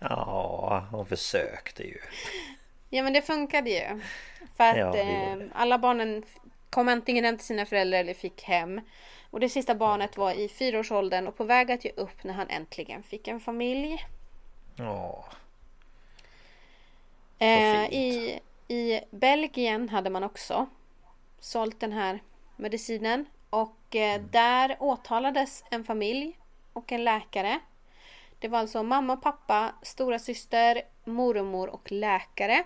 ja hon försökte ju. Ja men det funkade ju. För att Ja, eh, alla barnen kom antingen hem till sina föräldrar eller fick hem. Och det sista barnet var i fyraårsåldern och på väg att ge upp när han äntligen fick en familj. Ja, Eh, fint. i, I Belgien hade man också sålt den här medicinen. Och eh, Mm. där åtalades en familj och en läkare. Det var alltså mamma, pappa, stora syster, mormor och läkare.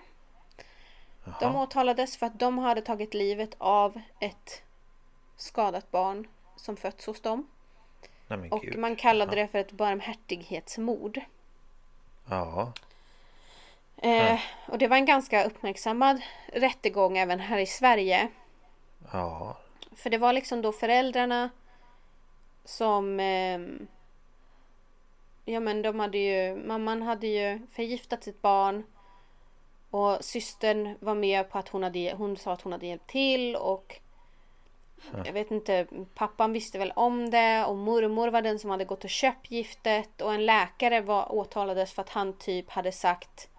De åtalades för att de hade tagit livet av ett skadat barn som fötts hos dem. Nej, Och gud. man kallade det för ett barmhärtighetsmord. Ja. Eh, och det var en ganska uppmärksammad rättegång även här i Sverige. Ja. För det var liksom då föräldrarna som... ehm, ja men de hade ju... Mamman hade ju förgiftat sitt barn. Och systern var med på att hon hade... Hon sa att hon hade hjälpt till och... Jag vet inte, pappan visste väl om det och mormor var den som hade gått och köpt giftet och en läkare var åtalades för att han typ hade sagt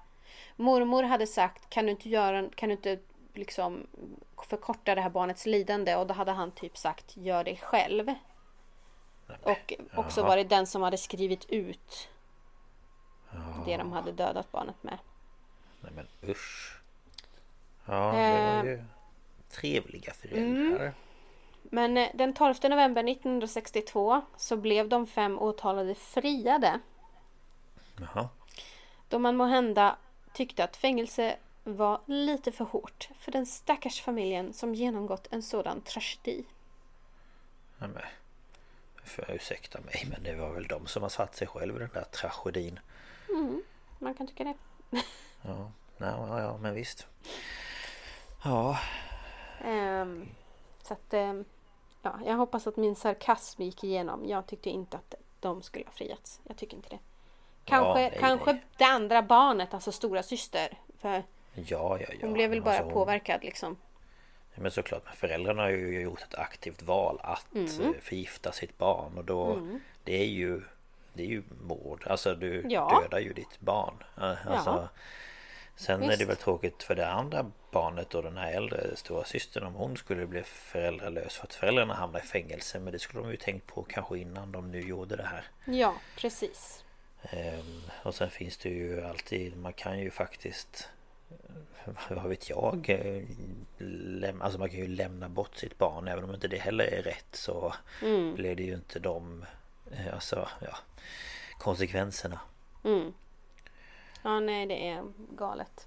Mormor hade sagt kan du inte göra, kan du inte liksom förkorta det här barnets lidande och då hade han typ sagt gör det själv. Och också Jaha. varit den som hade skrivit ut det de hade dödat barnet med. Nej men usch. Ja, det var Eh. ju trevliga föräldrar. Men eh, den 12 november 1962 så blev de fem åtalade friade. Jaha. Då man må hända tyckte att fängelse var lite för hårt för den stackars familjen som genomgått en sådan tragedi. Nej men. Får jag ursäkta mig men det var väl de som har satt sig själv i den där tragedin. Man kan tycka det. Ja, ja, ja men visst. Ja, Ehm, så att, ehm, ja, jag hoppas att min sarkasm gick igenom. Jag tyckte inte att de skulle ha friats. Jag tycker inte det. Kanske, nej, kanske nej. det andra barnet, alltså stora syster. För ja, ja, ja. hon blev väl bara Alltså, påverkad liksom. Ja, men såklart, men föräldrarna har ju gjort ett aktivt val att Mm. eh, förgifta sitt barn och då Det är ju Det är ju mord, alltså du Ja. dödar ju ditt barn Eh, alltså, Sen är det Visst. väl tråkigt för det andra barnet och den här äldre stora systern om hon skulle bli föräldralös för att föräldrarna hamnar i fängelse. Men det skulle de ju tänkt på kanske innan de nu gjorde det här. Ja, precis. Ehm, Och sen finns det ju alltid, man kan ju faktiskt Vad vet jag läm- Alltså man kan ju lämna bort sitt barn. Även om inte det heller är rätt så blir det ju inte de eh, Alltså ja Konsekvenserna Ja, nej, det är galet.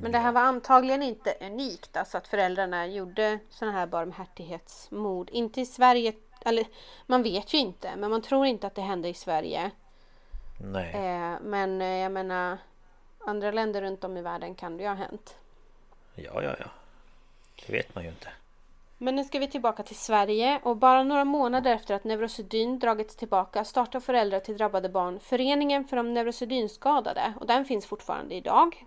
Men det här var antagligen inte unikt, alltså att föräldrarna gjorde sådana här barmhärtighetsmord. Inte i Sverige, eller man vet ju inte, men man tror inte att det hände i Sverige. Nej Eh, men eh, jag menar, andra länder runt om i världen kan det ju ha hänt. Ja ja ja Det vet man ju inte Men nu ska vi tillbaka till Sverige och bara några månader efter att Neurosedyn dragits tillbaka startar föräldrar till drabbade barn Föreningen för de neurosedynskadade och den finns fortfarande idag.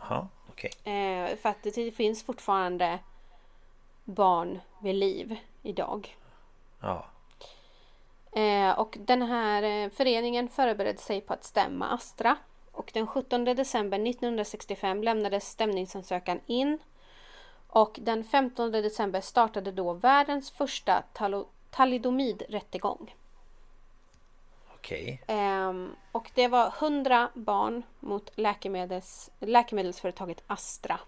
Jaha okej Eh, för att det finns fortfarande barn vid liv idag. Ja Eh, och den här eh, föreningen förberedde sig på att stämma Astra. Och den 17 december 1965 lämnades stämningsansökan in. Och den 15 december startade då världens första talo- talidomidrättegång. Okej Ehm, och det var 100 barn mot läkemedels, läkemedelsföretaget Astra.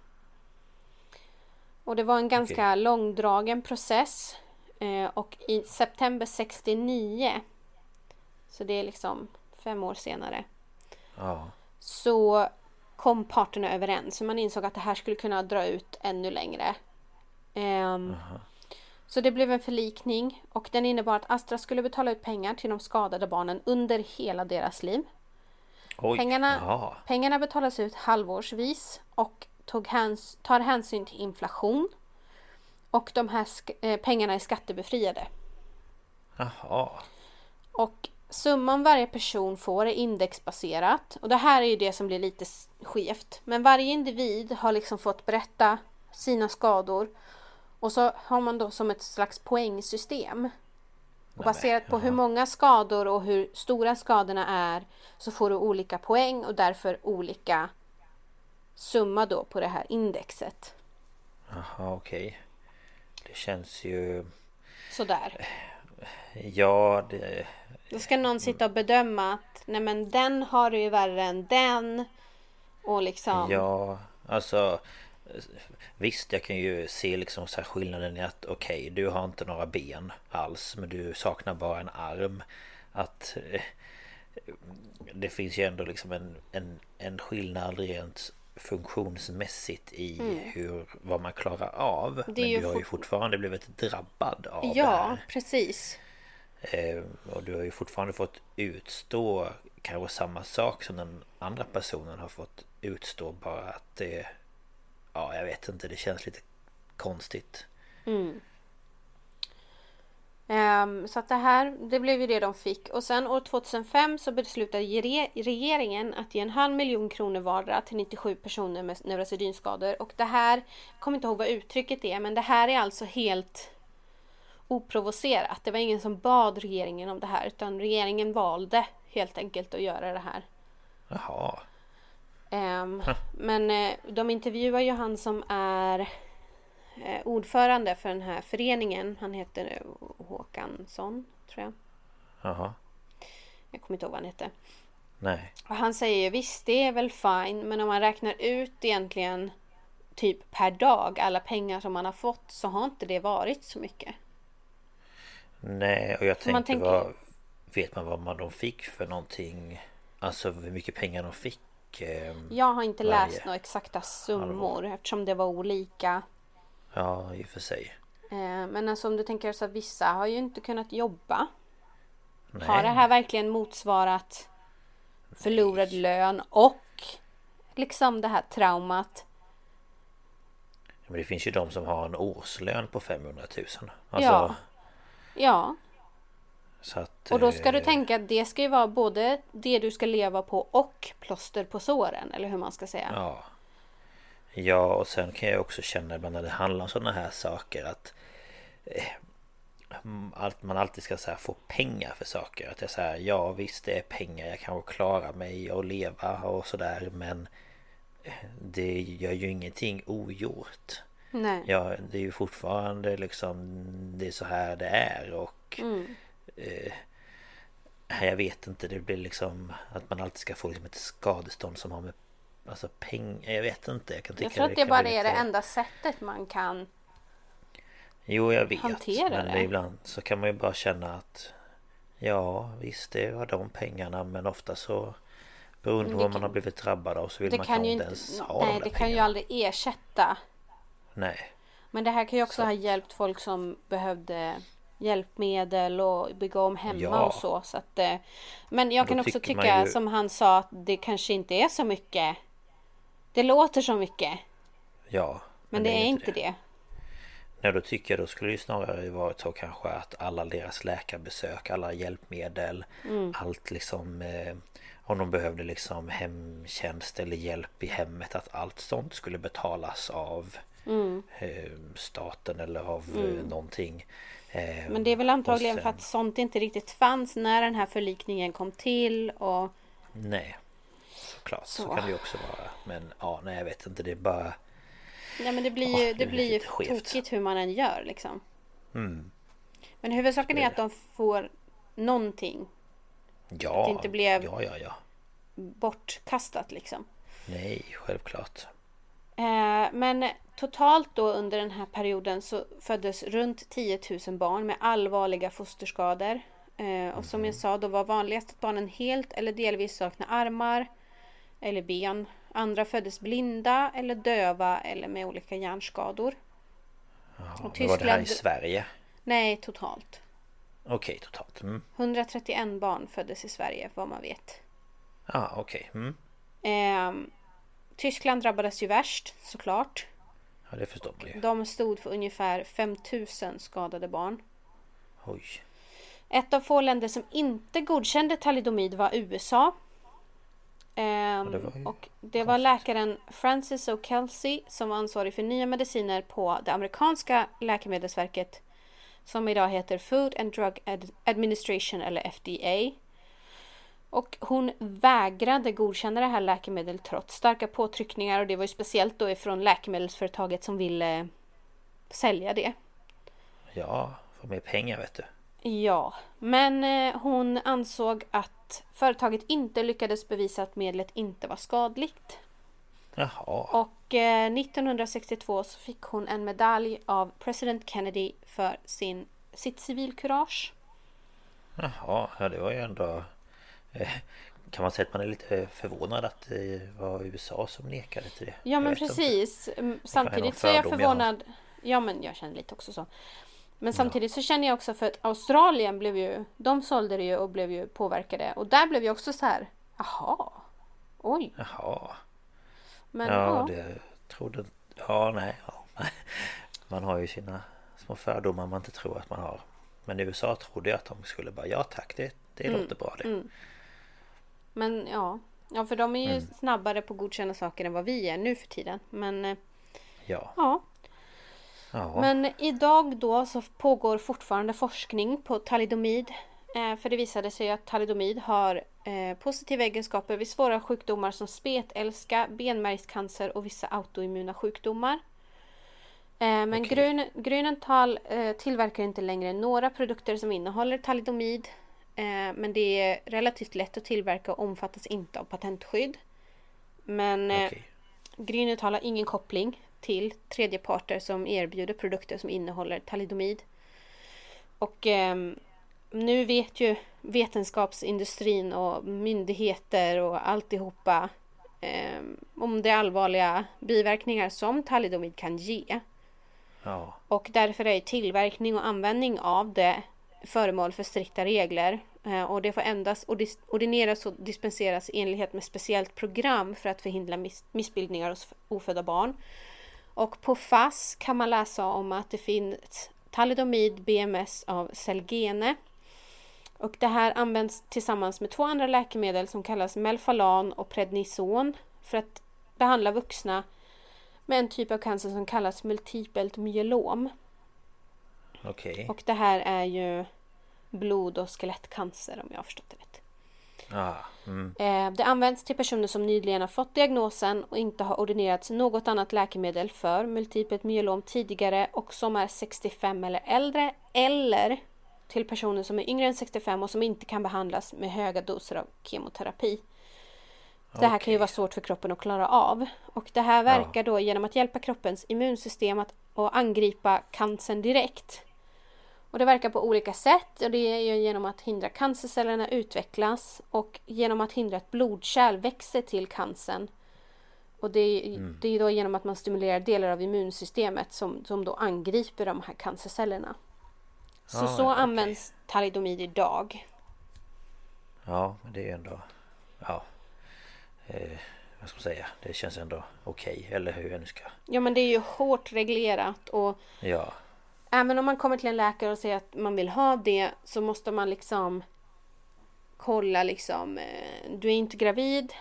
Och det var en ganska långdragen process. Eh, och i september 69, så det är liksom fem år senare, Ja så kom parterna överens. Så man insåg att det här skulle kunna dra ut ännu längre. Ehm, så det blev en förlikning och den innebar att Astra skulle betala ut pengar till de skadade barnen under hela deras liv. Oj Pengarna, pengarna betalas ut halvårsvis och tog häns, tar hänsyn till inflation. Och de här eh, pengarna är skattebefriade. Jaha Och summan varje person får är indexbaserat. Och det här är ju det som blir lite skevt. Men varje individ har liksom fått berätta sina skador. Och så har man då som ett slags poängsystem. Och baserat på hur många skador och hur stora skadorna är så får du olika poäng och därför olika summa då på det här indexet. Jaha okej Det känns ju Sådär. Ja det Då ska någon sitta och bedöma att nej men den har det ju värre än den. Och liksom. Ja, alltså Visst, jag kan ju se liksom så här skillnaden i att okej, du har inte några ben alls men du saknar bara en arm. Att eh, Det finns ju ändå liksom en, en, en skillnad rent funktionsmässigt i Mm. hur, vad man klarar av. Det Men du har ju fort- fortfarande blivit drabbad av det Ja, precis. Eh, och du har ju fortfarande fått utstå kanske samma sak som den andra personen har fått utstå. Bara att det... Ja, jag vet inte. Det känns lite konstigt. Ehm, så att det här, det blev ju det de fick. Och sen år 2005 så beslutade re- regeringen att ge en halv miljon kronor vardera till 97 personer med neurosedynskador. Och det här, jag kommer inte ihåg vad uttrycket är, men det här är alltså helt oprovocerat. Det var ingen som bad regeringen om det här, utan regeringen valde helt enkelt att göra det här. Jaha. Ehm, men eh, de intervjuar ju han som är ordförande för den här föreningen. Han heter eh, Håkansson, tror jag. Jaha. Jag kommer inte ihåg vad han heter. Nej. Och han säger visst, det är väl fine, men om man räknar ut egentligen typ per dag alla pengar som man har fått så har inte det varit så mycket. Nej, och jag man tänkte tänker- vad... Vet man vad man de fick för någonting? Alltså hur mycket pengar de fick? ehm, Jag har inte Varje läst några exakta summor eftersom det var olika. Ja, i och för sig. Eh, Men alltså om du tänker så att vissa har ju inte kunnat jobba. Nej. Har det här verkligen motsvarat förlorad lön och liksom det här traumat? Men det finns ju de som har en årslön på 500 000. Alltså, Ja. Ja, att, och då ska du eh, tänka att det ska ju vara både det du ska leva på och plåster på såren, eller hur man ska säga. Ja. Ja, och sen kan jag också känna ibland när det handlar om sådana här saker att eh, att man alltid ska så få pengar för saker. Att jag säger ja visst det är pengar, jag kanske klarar mig och leva och sådär men eh, det gör ju ingenting ogjort. Nej. Ja, det är ju fortfarande liksom Det är så här det är och Mm. eh, Jag vet inte, det blir liksom Att man alltid ska få liksom ett skadestånd som har med Alltså pengar, jag vet inte Jag kan tycka Jag tror att det kan bara är det enda sättet man kan... Jo jag vet hantera Men det. det. ibland så kan man ju bara känna att Ja visst det var de pengarna men ofta så Beroende på det vad man har blivit drabbad av så vill Det man kan ju inte ens ha Nej, de det där kan ju pengarna. aldrig ersätta. Nej Men det här kan ju också Så. ha hjälpt folk som behövde hjälpmedel och bygga om hemma Ja. och så. så att, eh, men jag kan också tycka ju- som han sa att det kanske inte är så mycket. Det låter så mycket. Ja Men, det, är inte det. Nej då tycker jag då skulle det ju snarare varit så kanske att alla deras läkarbesök, alla hjälpmedel, Mm. allt liksom eh, om de behövde liksom hemtjänst eller hjälp i hemmet att allt sånt skulle betalas av Mm. eh, staten eller av eh, någonting. Eh, Men det är väl antagligen och för sen- att sånt inte riktigt fanns när den här förlikningen kom till. Och Nej Såklart, så. Så. kan det ju också vara. Men ja, nej jag vet inte, det är bara... Nej men det blir Ja, ju, det det blir ju tokigt hur man än gör liksom. Mm, Men huvudsaken är att de får någonting ja, det inte blev- ja, ja, ja. bortkastat liksom. Nej, självklart. Eh, men totalt då under den här perioden så föddes runt 10 000 barn med allvarliga fosterskador. Eh, och som jag sa då var vanligast att barnen helt eller delvis saknar armar eller ben. Andra föddes blinda eller döva eller med olika hjärnskador. Ja, Och men var det här i Tyskland- Sverige? Nej, totalt. Okej, totalt. Mm. 131 barn föddes i Sverige vad man vet. Ja, okej. Mm. Eh, Tyskland drabbades ju värst såklart. Ja, det förstår man ju. De stod för ungefär 5000 skadade barn. Oj. Ett av få länder som inte godkände talidomid var USA. Ehm, det var och det var läkaren Francis O'Kelsey som var ansvarig för nya mediciner på det amerikanska läkemedelsverket som idag heter Food and Drug Ad- Administration eller FDA. Och hon vägrade godkänna det här läkemedlet trots starka påtryckningar och det var ju speciellt då ifrån läkemedelsföretaget som ville sälja det. Ja, få mer pengar vet du. Ja, men eh, hon ansåg att företaget inte lyckades bevisa att medlet inte var skadligt. Jaha. Och eh, 1962 så fick hon en medalj av president Kennedy för sin, sitt civilkurage. Jaha, ja det var ju ändå eh, kan man säga att man är lite förvånad att det var USA som nekade till det? Ja men Jag precis. Mm, Samtidigt så är jag förvånad. Ja men jag känner lite också så. Men samtidigt så känner jag också för att Australien blev ju, de sålde det ju och blev ju påverkade. Och där blev ju också så här, jaha, oj. Jaha. Men ja, ja, det trodde Ja, nej. Ja. Man har ju sina små fördomar man inte tror att man har. Men i USA trodde jag att de skulle bara ja tack det, det Mm, låter bra det. men ja. Ja för de är ju snabbare på att godkänna saker än vad vi är nu för tiden. Men eh, Ja. ja. Ja. Men idag då så pågår fortfarande forskning på talidomid. Eh, för det visade sig att talidomid har eh, positiva egenskaper vid svåra sjukdomar som spetälska, benmärgscancer och vissa autoimmuna sjukdomar. Eh, men Okej. Grün, Grünenthal eh, tillverkar inte längre några produkter som innehåller talidomid. Men det är relativt lätt att tillverka och omfattas inte av patentskydd. Men Okej. Grünenthal har ingen koppling till tredjeparter som erbjuder produkter som innehåller talidomid. Och ehm, nu vet ju vetenskapsindustrin och myndigheter och alltihopa ehm, om de allvarliga biverkningar som talidomid kan ge. Ja. Och därför är tillverkning och användning av det föremål för strikta regler. Eh, Och det får endast ordineras och dispenseras i enlighet med speciellt program för att förhindra miss- missbildningar hos ofödda barn. Och på FASS kan man läsa om att det finns talidomid BMS av Celgene. Och det här används tillsammans med två andra läkemedel som kallas Melphalan och Prednison för att behandla vuxna med en typ av cancer som kallas multipelt myelom. Okej. Och det här är ju blod och skelettcancer om jag har förstått det rätt. Ja. Mm. Eh, det används till personer som nyligen har fått diagnosen och inte har ordinerats något annat läkemedel för multipelt myelom tidigare och som är 65 eller äldre eller till personer som är yngre än 65 och som inte kan behandlas med höga doser av kemoterapi. Det här kan ju vara svårt för kroppen att klara av. Och det här verkar då genom att hjälpa kroppens immunsystem att, att angripa cancern direkt. Och det verkar på olika sätt och det är genom att hindra cancercellerna utvecklas och genom att hindra att blodkärl växer till cancern. Och det är, Mm. det är då genom att man stimulerar delar av immunsystemet som, som då angriper de här cancercellerna. Så Ah, så okej. används talidomid idag. Ja, men det är ändå... Ja. Eh, vad ska man säga? Det känns ändå okej. Eller hur jag nu ska... Ja men det är ju hårt reglerat och Ja. Även om man kommer till en läkare och säger att man vill ha det så måste man liksom kolla liksom. eh, Du är inte gravid.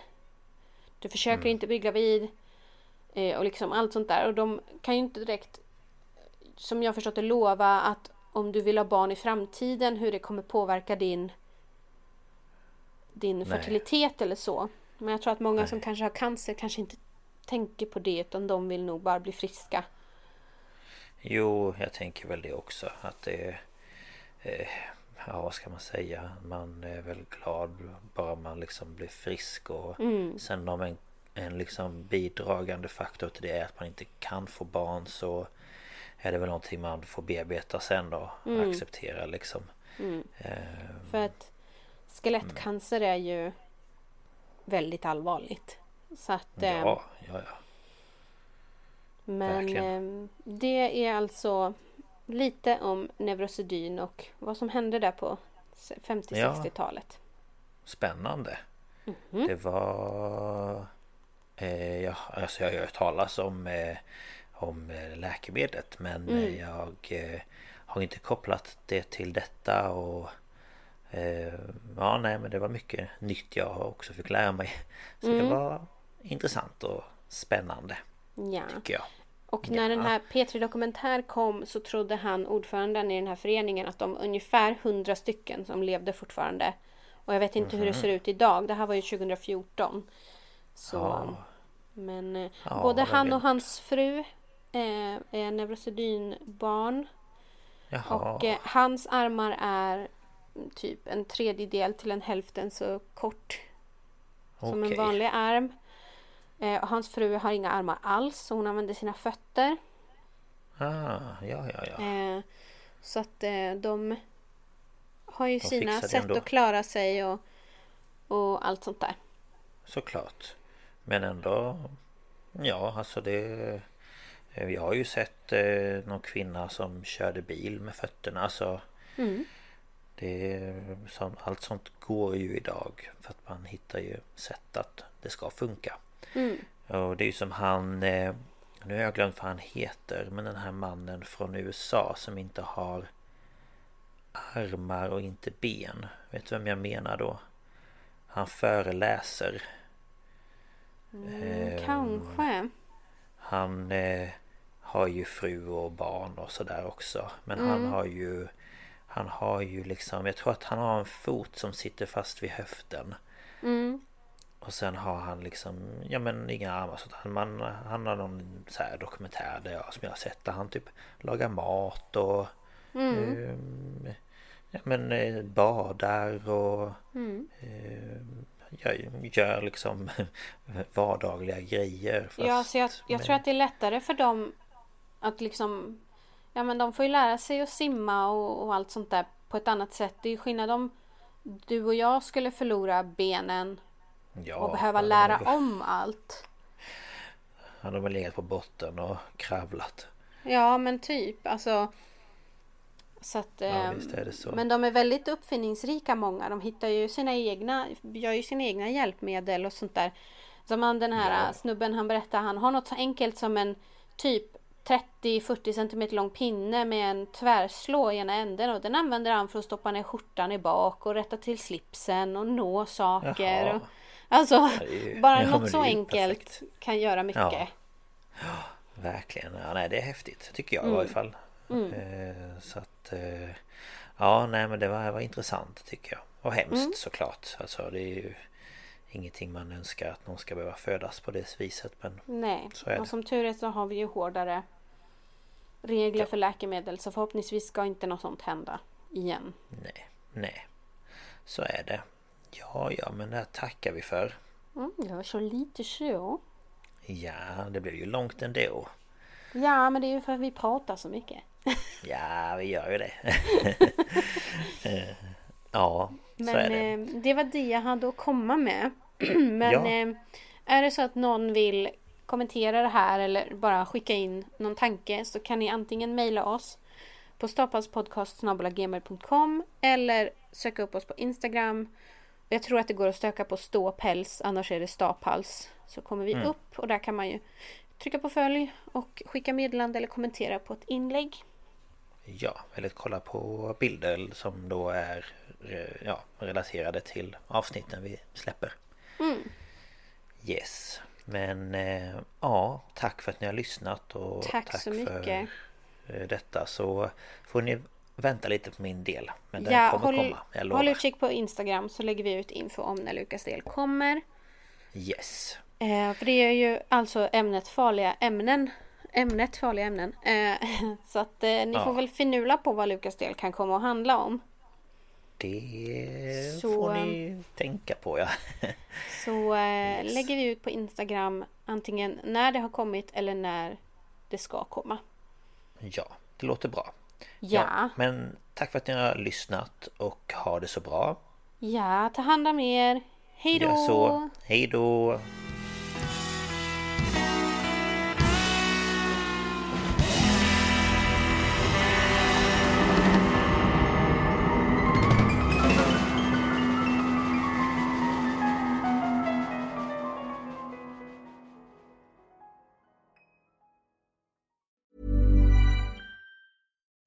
Du försöker inte bli gravid. eh, Och liksom allt sånt där. Och de kan ju inte direkt, som jag förstått det, lova att om du vill ha barn i framtiden hur det kommer påverka din din Nej. fertilitet eller så. Men jag tror att många Nej. som kanske har cancer kanske inte tänker på det utan de vill nog bara bli friska. Jo, jag tänker väl det också. Att det... Eh, ja, vad ska man säga? Man är väl glad bara man liksom blir frisk och Mm. sen om en, en liksom bidragande faktor till det är att man inte kan få barn så är det väl någonting man får bearbeta sen och Mm. acceptera liksom. Eh, För att skelettcancer är ju väldigt allvarligt. Så att, eh, ja, ja, ja. Men eh, det är alltså lite om Neurosedyn och vad som hände där på Ja. 50-60-talet. Spännande. Mhm. Det var... Eh, ja, alltså jag har hört talas om, eh, om eh, läkemedlet men Mm. eh, jag eh, har inte kopplat det till detta och Ja nej men det var mycket nytt jag också fick lära mig. Så Mm. det var intressant och spännande Ja. tycker jag. Och när Ja. den här P3 Dokumentär kom så trodde han, ordföranden i den här föreningen, att de ungefär 100 stycken som levde fortfarande. Och jag vet inte hur det Mhm. ser ut idag. Det här var ju 2014. Så, Ja. Men eh, Ja, både han och hans fru eh, är Neurosedynbarn. Jaha. Och eh, hans armar är mm, typ en tredjedel till en hälften så kort som en Okej. vanlig arm. Eh, hans fru har inga armar alls så hon använder sina fötter. Ah, ja ja ja. Eh, så att eh, de har ju De sina sätt att klara sig och och allt sånt där. Såklart. Men ändå... Ja, alltså det... Vi har ju sett eh, någon kvinna som körde bil med fötterna. Alltså, Mm. det, som, allt sånt går ju idag. För att man hittar ju sätt att det ska funka. Mm. Och det är ju som han... Eh, nu har jag glömt vad han heter. Men den här mannen från USA som inte har armar och inte ben. Vet du vem jag menar då? Han föreläser. Mm, Ehm, kanske. Han eh, har ju fru och barn och sådär också. Men han Mm. har ju... Han har ju liksom... Jag tror att han har en fot som sitter fast vid höften. Mm. Och sen har han liksom... Ja men inga armar. Så han, man, han har någon så här dokumentär där jag, som jag har sett. Där han typ lagar mat och... Mm. ehm, ja men eh, badar och... Mm. ehm, gör, gör liksom vardagliga grejer. Ja, så jag, jag med- tror att det är lättare för dem att liksom... Ja men de får ju lära sig att simma och, och allt sånt där på ett annat sätt. Det är ju skillnad om du och jag skulle förlora benen ja, och behöva lära om allt. Han har väl legat på botten och kravlat. Ja men typ alltså. Så att, Ja, ehm, visst är det så. Men de är väldigt uppfinningsrika många. De hittar ju sina egna, gör ju sina egna hjälpmedel och sånt där. Som han den här Ja. snubben han berättar, han har något så enkelt som en typ 30-40 cm lång pinne med en tvärslå i ena änden och den använder han för att stoppa ner skjortan i bak och rätta till slipsen och nå saker. Och, alltså bara ja, något så enkelt perfekt. kan göra mycket. Verkligen. Ja, nej, det är häftigt. Tycker jag i Mm. varje fall. Eh, så att... Eh, ja, nej men det var, var intressant tycker jag. Och hemskt Mm. såklart. Alltså det är ju ingenting man önskar att någon ska behöva födas på det viset. Men Nej, och som tur är så har vi ju hårdare regler Ja. för läkemedel så förhoppningsvis ska inte något sånt hända igen. nej, nej. Så är det. Ja, ja, men det här tackar vi för. Mm, jag så lite så. Ja, det blev ju långt ändå. Ja, men det är ju för att vi pratar så mycket. Ja, vi gör ju det. Ja, så är Men det. eh, det var det jag hade att komma med. men Ja. eh, är det så att någon vill kommentera det här eller bara skicka in någon tanke så kan ni antingen mejla oss på staphalspodcast.gmail.com eller söka upp oss på Instagram. Jag tror att det går att söka på ståpäls, annars är det staphals. Så kommer vi upp och där kan man ju trycka på följ och skicka meddelande eller kommentera på ett inlägg. Ja, eller kolla på bilder som då är eh, ja, relaterade till avsnitten vi släpper. Mm. Yes. Men eh, ja, tack för att ni har lyssnat och Tack så mycket. för eh, detta. Så får ni vänta lite på min del. Men den Ja, kommer håll, komma, jag lovar. håll utkik på Instagram så lägger vi ut info om när Lukas del kommer. Yes. Eh, för det är ju alltså ämnet farliga ämnen. Ämnet farliga ämnen. Eh, så att eh, ni Ja. får väl finula på vad Lukas del kan komma att handla om. Det Så, får ni tänka på ja. Så eh, lägger vi ut på Instagram antingen när det har kommit eller när det ska komma. ja, det låter bra. Ja, Men tack för att ni har lyssnat och ha det så bra. ja, ta hand om er. Hej då! Gör så. Hej då!